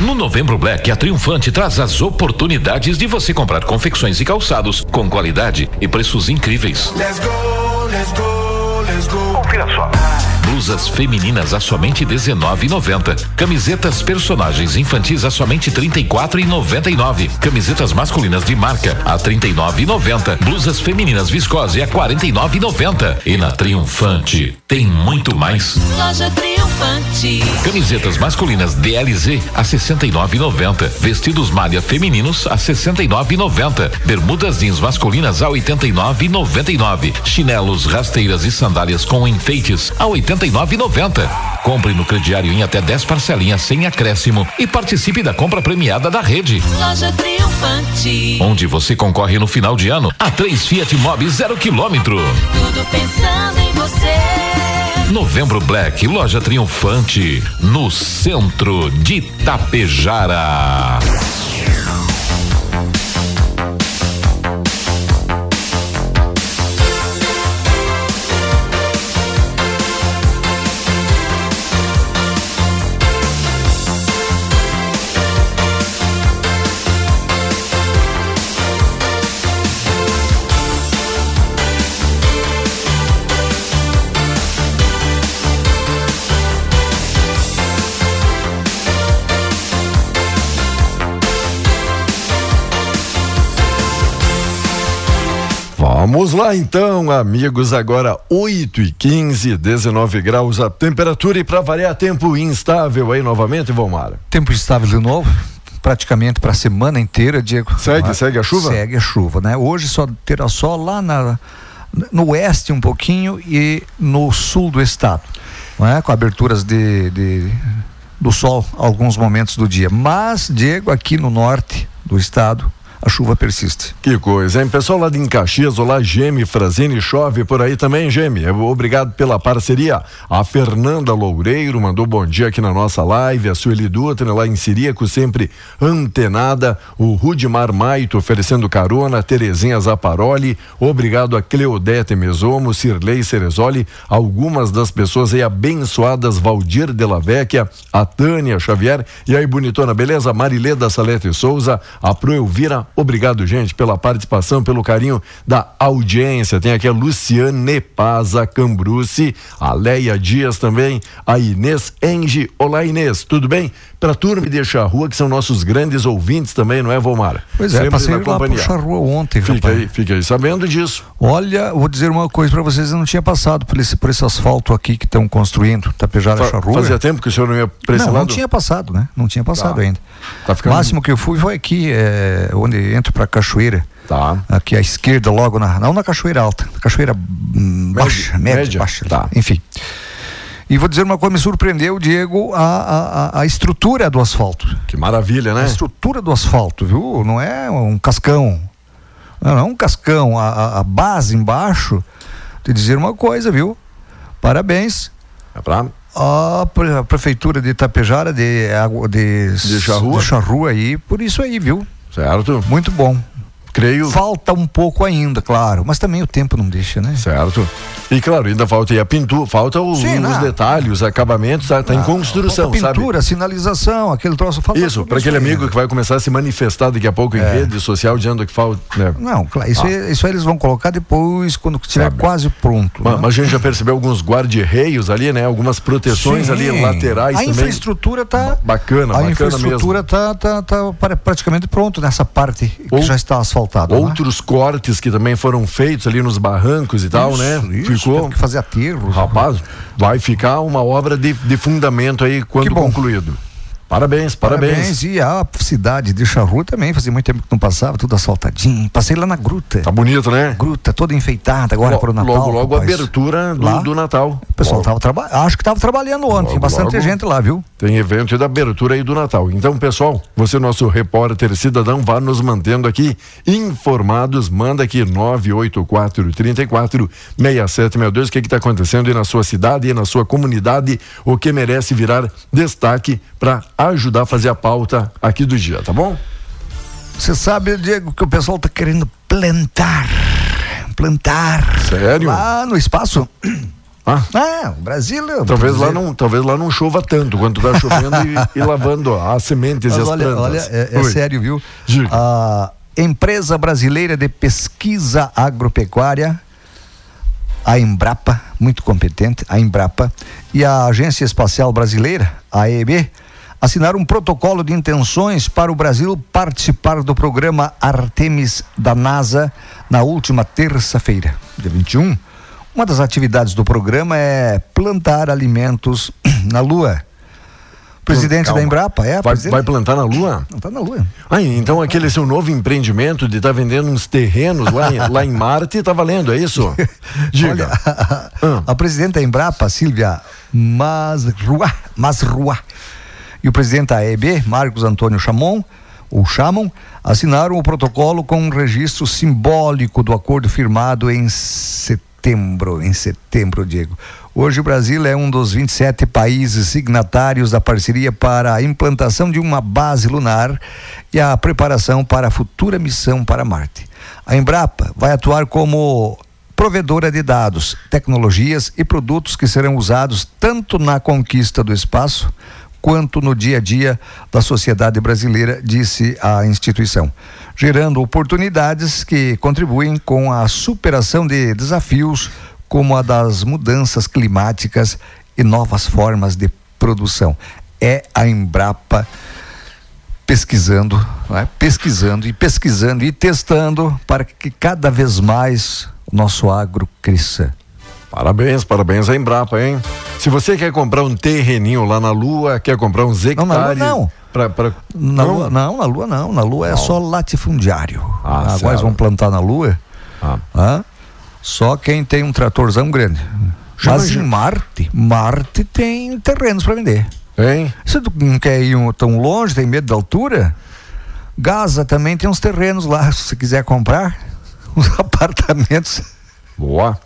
No Novembro Black, a Triunfante traz as oportunidades de você comprar confecções e calçados com qualidade e preços incríveis. Let's go, let's go, let's go. Confira só. Blusas femininas a somente R$19,90. Camisetas personagens infantis a somente R$34,99. Camisetas masculinas de marca a R$39,90. Blusas femininas viscose a R$49,90. E na Triunfante tem muito mais. Loja Triunfante. Camisetas masculinas DLZ a 69,90. Vestidos malha femininos a 69,90. Bermudas jeans masculinas a 89,99. Chinelos, rasteiras e sandálias com enfeites a 89,90. Compre no crediário em até 10 parcelinhas sem acréscimo e participe da compra premiada da rede. Loja Triunfante. Onde você concorre no final de ano a três Fiat Mobi zero quilômetro. Tudo pensando em você. Novembro Black, loja triunfante, no centro de Tapejara. Vamos lá então, amigos. Agora 8 e 15, 19 graus a temperatura e para variar tempo instável aí novamente, Valmar. Tempo instável de novo, praticamente para a semana inteira, Diego. Segue, Ah, segue a chuva? Segue a chuva, né? Hoje só terá sol lá na, no oeste um pouquinho e no sul do estado, não é? Com aberturas de, de- do sol alguns momentos do dia. Mas, Diego, aqui no norte do estado, a chuva persiste. Que coisa, hein? Pessoal lá de Caxias, olá, Geme, Frazini, chove por aí também, Geme. Obrigado pela parceria. A Fernanda Loureiro mandou bom dia aqui na nossa live. A Sueli Dutra lá em Siríaco, sempre antenada. O Rudimar Maito oferecendo carona. Terezinha Zaparoli. Obrigado a Cleodete Mesomo, Cirlei Cerezoli. Algumas das pessoas aí abençoadas, Valdir de la Vecchia, a Tânia Xavier. E aí, bonitona, beleza? Marileda Salete Souza, a Pro Elvira. Obrigado, gente, pela participação, pelo carinho da audiência. Tem aqui a Luciane Paza Cambrucci, a Leia Dias também, a Inês Enge. Olá, Inês, tudo bem? Pra turma de Charrua, que são nossos grandes ouvintes também, não é, Volmar? Pois é, Sempre passei na lá companhia. Charrua ontem, Fica rapaz. aí, fica aí sabendo disso. Olha, vou dizer uma coisa para vocês, eu não tinha passado por esse, por esse asfalto aqui que estão construindo, Tapejara Fa- Charrua. Fazia tempo que o senhor não ia esse não, não tinha passado, né? Não tinha passado Tá. ainda. Tá ficando- O máximo que eu fui foi aqui, é, onde entro pra Cachoeira. Tá. Aqui à esquerda, logo na. Não na Cachoeira Alta, na Cachoeira hum, baixa, média, média. baixa. Tá. Enfim. E vou dizer uma coisa, me surpreendeu, Diego, a, a, a- estrutura do asfalto. Que maravilha, né? A estrutura do asfalto, viu? Não é um cascão. Não, é um cascão. A, a- base embaixo, te dizer uma coisa, viu? Parabéns. É pra... A, pre- a prefeitura de Itapejara, de, de, De Charrua? de Charrua aí, por isso aí, viu? Certo. Muito bom. Creio. Falta um pouco ainda, claro, mas também o tempo não deixa, né? Certo. E claro, ainda falta a pintura, falta os, Sim, os detalhes, os acabamentos, tá, tá em Ah, construção, falta sabe? pintura, sinalização, aquele troço falta Isso, para aquele amigo né? que vai começar a se manifestar daqui a pouco em É. rede social dizendo que falta. Né? Não, claro, isso, Ah. aí, isso aí eles vão colocar depois, quando estiver quase pronto. Mas, né? mas a gente já percebeu alguns guarda-reios ali, né? Algumas proteções Sim. ali laterais A também. infraestrutura tá. Bacana, a bacana infraestrutura tá, tá, tá pra- praticamente pronto nessa parte que Ou- já está asfaltada. Né? Outros cortes que também foram feitos ali nos barrancos e tal, Isso, né? isso, Ficou. que fazer aterros. Rapaz, vai ficar uma obra de, de fundamento aí quando concluído. Parabéns, parabéns. E a cidade de Charrua também, fazia muito tempo que não passava, tudo asfaltadinho. Passei lá na gruta. Tá bonito, né? Gruta, toda enfeitada agora para o Natal. Logo, logo a rapaz. abertura do, Lá? do Natal. O pessoal Logo. tava trabalhando, acho que estava trabalhando ontem, Logo, bastante logo. gente lá, viu? Tem evento da abertura aí do Natal. Então, pessoal, você, nosso repórter cidadão, vá nos mantendo aqui informados. Manda aqui 984 34 6762. O que está acontecendo aí na sua cidade e na sua comunidade? O que merece virar destaque para ajudar a fazer a pauta aqui do dia, tá bom? Você sabe, Diego, que o pessoal tá querendo plantar. Plantar. Sério? Lá no espaço. Ah. Ah, o Brasil. Talvez lá, não, talvez lá não chova tanto quanto está chovendo e, e lavando as sementes e Mas as olha, plantas. olha, é, é sério, viu? Diga. A empresa brasileira de pesquisa agropecuária, a Embrapa, muito competente, a Embrapa, e a Agência Espacial Brasileira, a AEB, assinaram um protocolo de intenções para o Brasil participar do programa Artemis da NASA na última terça-feira, dia 21. Uma das atividades do programa é plantar alimentos na Lua. Presidente Calma. da Embrapa, é? Vai, vai plantar na lua? Não, tá na Lua. Ah, então aquele seu novo empreendimento de estar vendendo uns terrenos lá em, lá em Marte tá valendo, é isso? Diga. Olha, a, a presidente da Embrapa, Silvia Masrua, Masrua, e o presidente da AEB, Marcos Antônio Chamon, ou Chamon, assinaram o protocolo com um registro simbólico do acordo firmado em setembro, em setembro, Diego. Hoje o Brasil é um dos 27 países signatários da parceria para a implantação de uma base lunar e a preparação para a futura missão para Marte. A Embrapa vai atuar como provedora de dados, tecnologias e produtos que serão usados tanto na conquista do espaço quanto no dia a dia da sociedade brasileira, disse a instituição, gerando oportunidades que contribuem com a superação de desafios como a das mudanças climáticas e novas formas de produção. É a Embrapa pesquisando, não é? pesquisando e pesquisando e testando para que cada vez mais o nosso agro cresça. Parabéns, parabéns à Embrapa, hein? Se você quer comprar um terreninho lá na Lua, quer comprar uns hectares... Não, não. Pra, pra... Na não? Lua, não, na Lua não. Na Lua é só latifundiário. Ah, Agora vão plantar na Lua. Ah. Ah, só quem tem um tratorzão grande. Já Mas em Marte, Marte tem terrenos para vender. Hein? Se tu não quer ir tão longe, tem medo da altura, Gaza também tem uns terrenos lá, se você quiser comprar, uns apartamentos. Boa.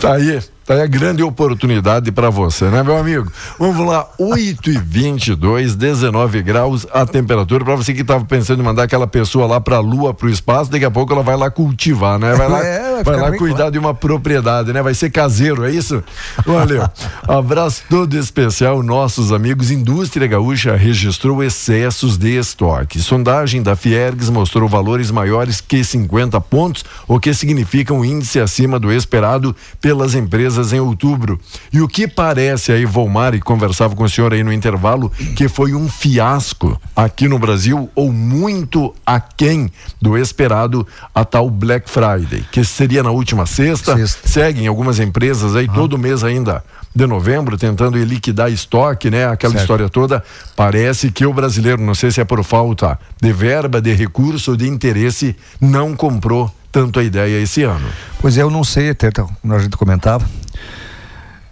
Tá aí. Tá aí a grande oportunidade para você, né, meu amigo? Vamos lá, 8 e 22, 19 graus a temperatura. Para você que tava pensando em mandar aquela pessoa lá para a lua, para o espaço, daqui a pouco ela vai lá cultivar, né? Vai lá, é, vai, vai lá cuidar claro. de uma propriedade, né? Vai ser caseiro, é isso? Valeu. Abraço todo especial, nossos amigos. Indústria Gaúcha registrou excessos de estoque. Sondagem da Fiergs mostrou valores maiores que 50 pontos, o que significa um índice acima do esperado pelas empresas empresas em outubro. E o que parece aí, Volmar, e conversava com o senhor aí no intervalo, que foi um fiasco aqui no Brasil, ou muito aquém do esperado, a tal Black Friday, que seria na última sexta. sexta. Seguem algumas empresas aí, todo mês ainda de novembro, tentando liquidar estoque, né? Aquela certo. história toda. Parece que o brasileiro, não sei se é por falta de verba, de recurso, de interesse, não comprou tanto a ideia esse ano. Pois é, eu não sei, até quando a gente comentava.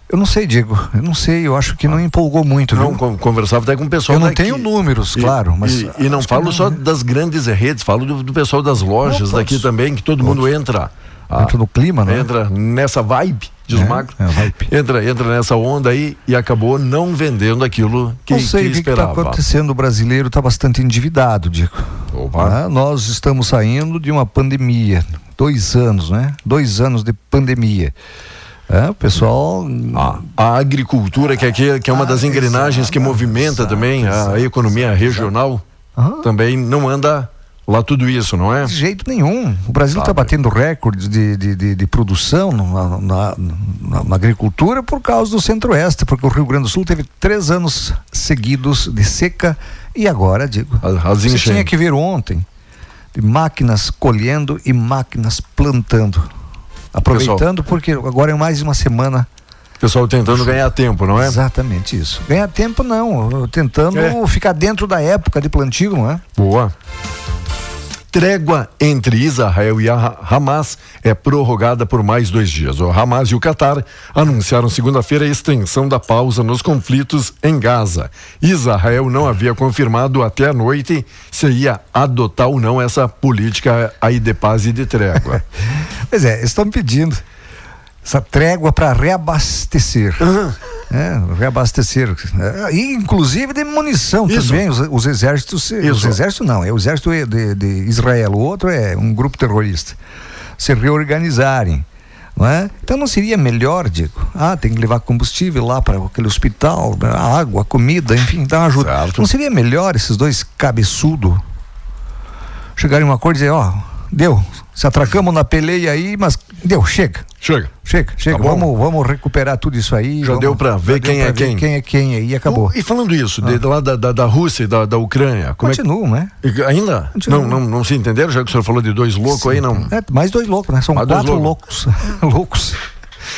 Eu não sei, Diego. Eu não sei. Eu acho que não empolgou muito. Não, viu? conversava até com o pessoal. Eu não tenho números, e, claro. Mas e, e não falo só não, das grandes redes, falo do, do pessoal das lojas não, daqui também, que todo mundo entra. Ah, entra no clima, né? Entra nessa vibe, diz é, o Magro. É, entra, entra nessa onda aí e acabou não vendendo aquilo que, não sei, que esperava. O que está acontecendo? O brasileiro está bastante endividado, Diego. Ah, nós estamos saindo de uma pandemia. Dois anos, né? Dois anos de pandemia. É, o pessoal. A, a agricultura, que é, que é uma das engrenagens que movimenta também a economia regional, também não anda lá tudo isso, não é? De jeito nenhum. O Brasil está batendo recordes de, de, de, de produção na, na, na, na, agricultura por causa do centro-oeste, porque o Rio Grande do Sul teve três anos seguidos de seca e agora, digo, As você tinha que ver ontem de máquinas colhendo e máquinas plantando. Aproveitando Pessoal. porque agora é mais uma semana. Pessoal tentando ganhar tempo, não é? Exatamente isso. Ganhar tempo não, tentando é. ficar dentro da época de plantio, não é? Boa trégua entre Israel e Hamas é prorrogada por mais dois dias. O Hamas e o Qatar anunciaram segunda-feira a extensão da pausa nos conflitos em Gaza. Israel não havia confirmado até a noite se ia adotar ou não essa política aí de paz e de trégua. pois é, estão pedindo essa trégua para reabastecer. Uhum. É, reabastecer. É, e inclusive de munição Isso. também. Os, os exércitos. Isso. Os exércitos não, é o exército de, de Israel. O outro é um grupo terrorista. Se reorganizarem. É? Então não seria melhor, digo, ah, tem que levar combustível lá para aquele hospital, água, comida, enfim, dar uma ajuda. Certo. Não seria melhor esses dois cabeçudos chegarem a um acordo e dizer, ó, oh, deu, se atracamos na peleia aí, mas deu, chega. Chega. Chega, chega. Tá vamos, vamos recuperar tudo isso aí. Já vamos, deu para ver quem é quem. Quem é quem aí, acabou. e falando isso, ah. de, lá da, da, da, Rússia e da, da Ucrânia. Continuam, é que... né? Ainda? Não, não, não se entenderam, já que o senhor falou de dois loucos Sim, aí, não? É, mais dois loucos, né? São mais quatro loucos. loucos.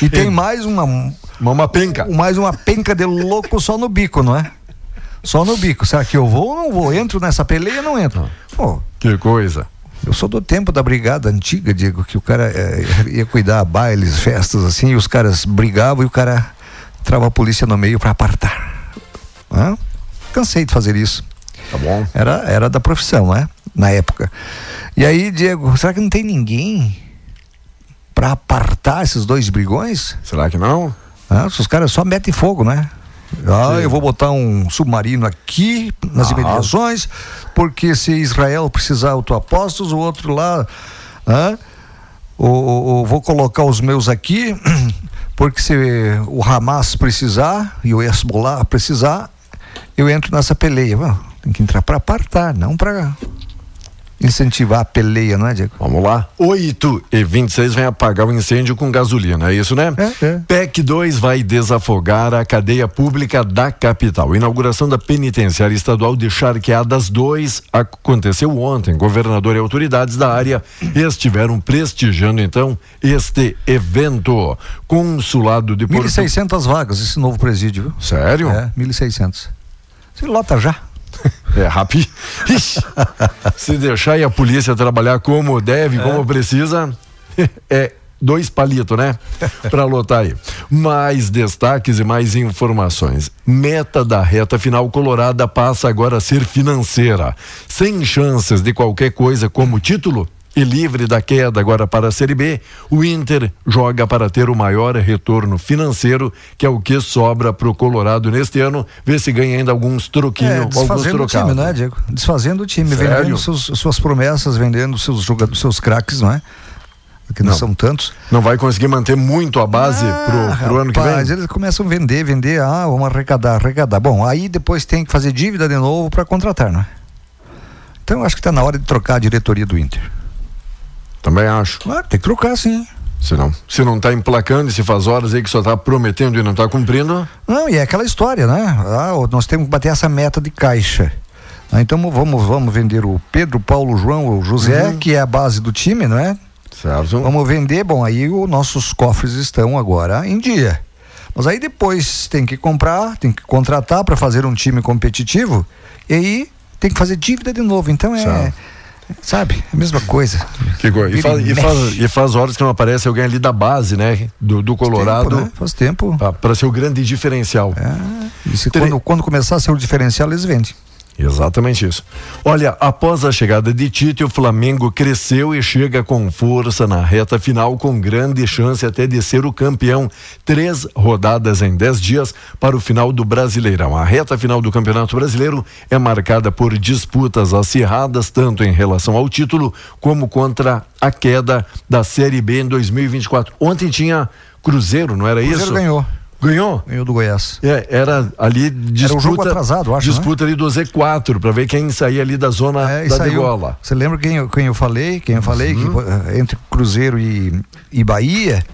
E tem é. mais uma, uma. Uma penca. Mais uma penca de louco só no bico, não é? Só no bico. Será que eu vou ou não vou? Entro nessa peleia ou não entro? Pô. Que coisa. Eu sou do tempo da brigada antiga, Diego, que o cara é, ia cuidar bailes, festas assim, e os caras brigavam e o cara trava a polícia no meio para apartar. Cansei de fazer isso. Tá bom. Era, era da profissão, né? Na época. E aí, Diego, será que não tem ninguém para apartar esses dois brigões? Será que não? Ah, os caras só metem fogo, né? Ah, Sim. eu vou botar um submarino aqui nas ah. imediações, porque se Israel precisar autoapostos, o outro lá, ah, ou, vou colocar os meus aqui, porque se o Hamas precisar e o Hezbollah precisar, eu entro nessa peleia. tem que entrar para apartar, não para incentivar a peleia, não é, Diego? Vamos lá. 8 e 26 vem apagar o incêndio com gasolina, é isso, né? É, é. PEC 2 vai desafogar a cadeia pública da capital. Inauguração da penitenciária estadual de Charqueadas 2 aconteceu ontem. Governador e autoridades da área estiveram prestigiando então este evento. Consulado de Porto 1.600 vagas esse novo presídio, viu? Sério? É, 1.600. Você lota já. É rápido. Se deixar e a polícia trabalhar como deve, como precisa, é dois palitos, né? Para lotar aí. Mais destaques e mais informações. Meta da reta final colorada passa agora a ser financeira. Sem chances de qualquer coisa como título e livre da queda agora para a Série B, o Inter joga para ter o maior retorno financeiro, que é o que sobra para o Colorado neste ano, ver se ganha ainda alguns troquinhos, É, alguns desfazendo o trocados. time, né, Diego? Desfazendo o time, Sério? vendendo seus, suas promessas, vendendo seus jogadores, seus craques, não é? Que não, Não. são tantos. Não vai conseguir manter muito a base pro, pro ano que vem? Rapaz, eles começam a vender, vender, ah, vamos arrecadar, arrecadar. Bom, aí depois tem que fazer dívida de novo para contratar, né? Então eu acho que está na hora de trocar a diretoria do Inter. Também acho. Claro, tem que trocar sim. Se não, se não tá emplacando e se faz horas aí que só tá prometendo e não tá cumprindo, Não, e é aquela história, né? Ah, nós temos que bater essa meta de caixa. Ah, então vamos, vamos vender o Pedro, Paulo, João, o José, Uhum. que é a base do time, não é? certo? Vamos vender, bom, aí os nossos cofres estão agora em dia. Mas aí depois tem que comprar, tem que contratar para fazer um time competitivo e aí tem que fazer dívida de novo. Então é, Certo. Sabe, a mesma coisa. Que coisa. E faz, e faz, e faz horas que não aparece alguém ali da base, né? Do, do Colorado. Tempo, né? Faz tempo. Para ser o grande diferencial. E se quando, quando começar a ser o diferencial, eles vendem. Exatamente isso. Olha, após a chegada de Tite, o Flamengo cresceu e chega com força na reta final, com grande chance até de ser o campeão. Três rodadas em dez dias para o final do Brasileirão. A reta final do Campeonato Brasileiro é marcada por disputas acirradas, tanto em relação ao título, como contra a queda da Série B em 2024. Ontem tinha Cruzeiro, não era Cruzeiro isso? ganhou. Ganhou? Ganhou do Goiás. É, era ali disputa, um jogo atrasado, acho, disputa ali do Z4 para ver quem saía ali da zona É, da degola. Você lembra quem, eu- quem eu falei? Quem eu falei Uhum. que entre Cruzeiro e, e Bahia,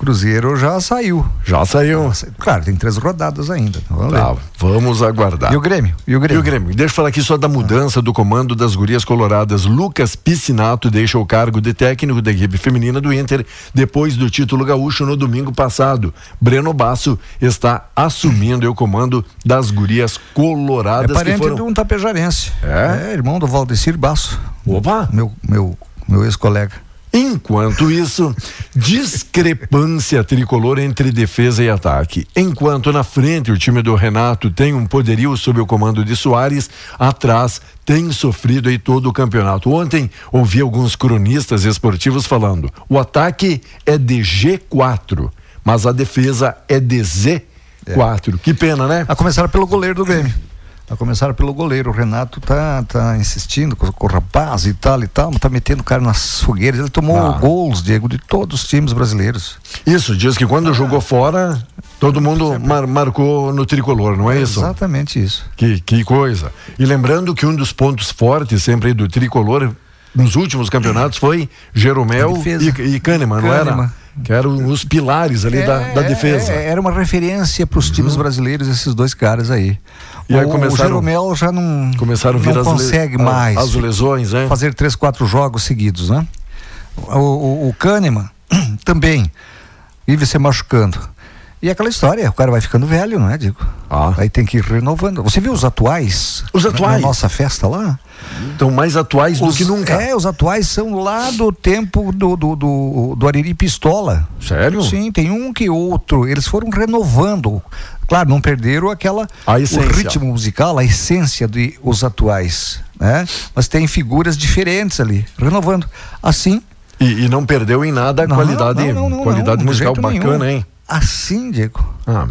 Cruzeiro já saiu. Já saiu. Claro, tem três rodadas ainda. Vamos Tá, vamos aguardar. E o Grêmio? E o Grêmio? E o Grêmio? Deixa eu falar aqui só da mudança do comando das gurias coloradas. Lucas Piscinato deixa o cargo de técnico da equipe feminina do Inter depois do título gaúcho no domingo passado. Breno Basso está assumindo o comando das gurias É coloradas que parente foram... de um tapejarense. É? irmão do Valdecir Basso. Opa! Meu, meu, meu ex-colega. Enquanto isso, discrepância tricolor entre defesa e ataque. Enquanto na frente o time do Renato tem um poderio sob o comando de Soares, atrás tem sofrido aí todo o campeonato. Ontem ouvi alguns cronistas esportivos falando: o ataque é de G4, mas a defesa é de Z4. Que pena, né? A começar pelo goleiro do Grêmio. A começar pelo goleiro. O Renato tá, tá insistindo com, com o rapaz e tal e tal, tá metendo o cara nas fogueiras. Ele tomou Ah. gols, Diego, de todos os times brasileiros. Isso, diz que quando jogou fora, todo mundo mar- marcou no tricolor, não é isso? Exatamente isso. Que, que coisa. E lembrando que um dos pontos fortes sempre do tricolor nos últimos campeonatos foi Jeromel e, e Kahneman, não era? Kahneman. Que eram os pilares ali da, da defesa. É, era uma referência para os times brasileiros, esses dois caras aí. E aí o, começaram- o Jeromel já não, começaram a vir não le- consegue mais as lesões, né? fazer três, quatro jogos seguidos, né? O, o, o Kahneman também vive se machucando. E aquela história, o cara vai ficando velho, não é, Digo? Aí tem que ir renovando. Você viu os atuais? Os atuais? Na nossa festa lá? Estão mais atuais do Os- que nunca. É, os atuais são lá do tempo do, do, do, do Ariri Pistola. Sério? Sim, tem um que outro. Eles foram renovando. Claro, não perderam aquela o ritmo musical, a essência de os atuais, né? Mas tem figuras diferentes ali, renovando. Assim, E, e não perdeu em nada a Não, qualidade, não, não, não, qualidade não, de musical bacana, nenhum. hein? assim, Diego, Ah,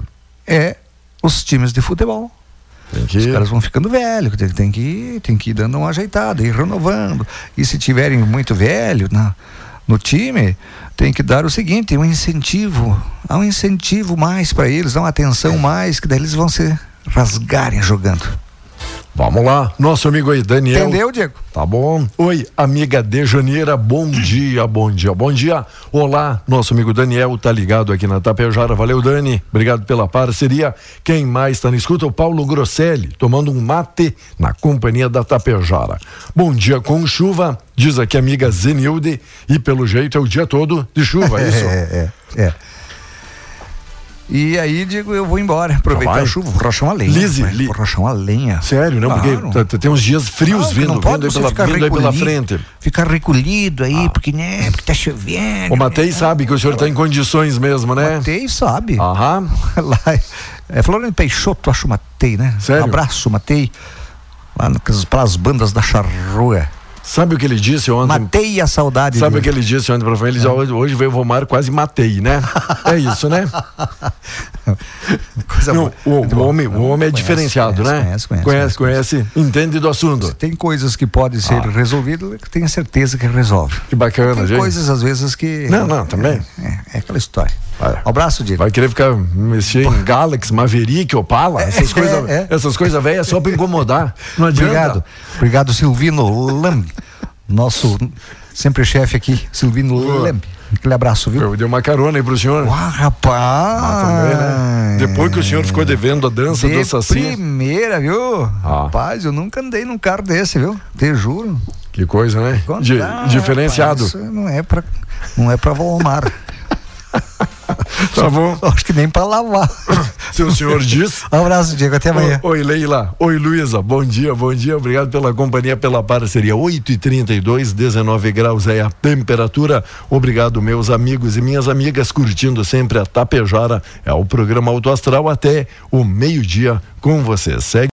é os times de futebol. que... Os caras vão ficando velhos, tem, tem que ir, tem que ir dando uma ajeitada, ir renovando. E se tiverem muito velho na, no time, tem que dar o seguinte, um incentivo, há um incentivo mais para eles, dá uma atenção mais, que daí eles vão se rasgarem jogando. Vamos lá, nosso amigo aí, Daniel. Entendeu, Diego? Tá bom. Oi, amiga de Janeira, bom dia, bom dia, bom dia. Olá, nosso amigo Daniel tá ligado aqui na Tapejara. Valeu, Dani. Obrigado pela parceria. Quem mais tá na escuta? O Paulo Grosselli, tomando um mate na companhia da Tapejara. Bom dia com chuva, diz aqui a amiga Zenilde, e pelo jeito é o dia todo de chuva, é isso? É, é, é. E aí, digo, eu vou embora, aproveitar vai? a chuva, rachar uma lenha. Lise, li- rachar uma lenha. Sério, não? Claro. Porque tem uns dias frios Não, vindo, não vindo, pode você pela, ficar vindo aí pela frente. Ficar recolhido aí, porque, né, porque tá chovendo. O Matei sabe que o senhor está em condições mesmo, né? Matei sabe. Aham. Lá, é Floriano Peixoto, acho Matei, né? Sério? Um abraço, Matei. Lá nas, pelas bandas da charrua. Sabe o que ele disse ontem? Matei a saudade. Sabe o dele. que ele disse ontem pra família? Ele disse, "Hoje- hoje veio o Vomar, quase matei, né? É isso, né? Coisa Não, o, o homem, o homem é Conhece, diferenciado, conhece, né? conhece, conhece, conhece, conhece, entende do assunto. Tem coisas que podem ser resolvidas, que tenha certeza que resolve. Que bacana, Tem gente. coisas, às vezes, que. Não, não, também. É, é aquela história. Um abraço, Diego. Vai querer ficar mexer em Galaxy, Maverick, Opala, essas é, coisas, é. essas coisas velhas só pra incomodar. Não adianta. Obrigado. Obrigado, Silvino Lamb. Nosso sempre chefe aqui, Silvino Lamb. Aquele abraço, viu? Eu dei uma carona aí pro senhor. Ah, rapaz! Ah, também, né? Depois que o senhor ficou devendo a dança De do Saci. primeira, viu? Ah. Rapaz, eu nunca andei num carro desse, viu? Te juro. Que coisa, né? Di- diferenciado. rapaz, isso não é pra, não é pra Volmar. Tá bom. Acho que nem pra lavar. Se o senhor diz. Um abraço, Diego. Até amanhã. Oi, Leila. Oi, Luísa. Bom dia, bom dia. Obrigado pela companhia, pela parceria. 8 e 32 19 graus é a temperatura. Obrigado, meus amigos e minhas amigas, curtindo sempre a Tapejara. É o programa Auto Astral até o meio-dia com você. Segue.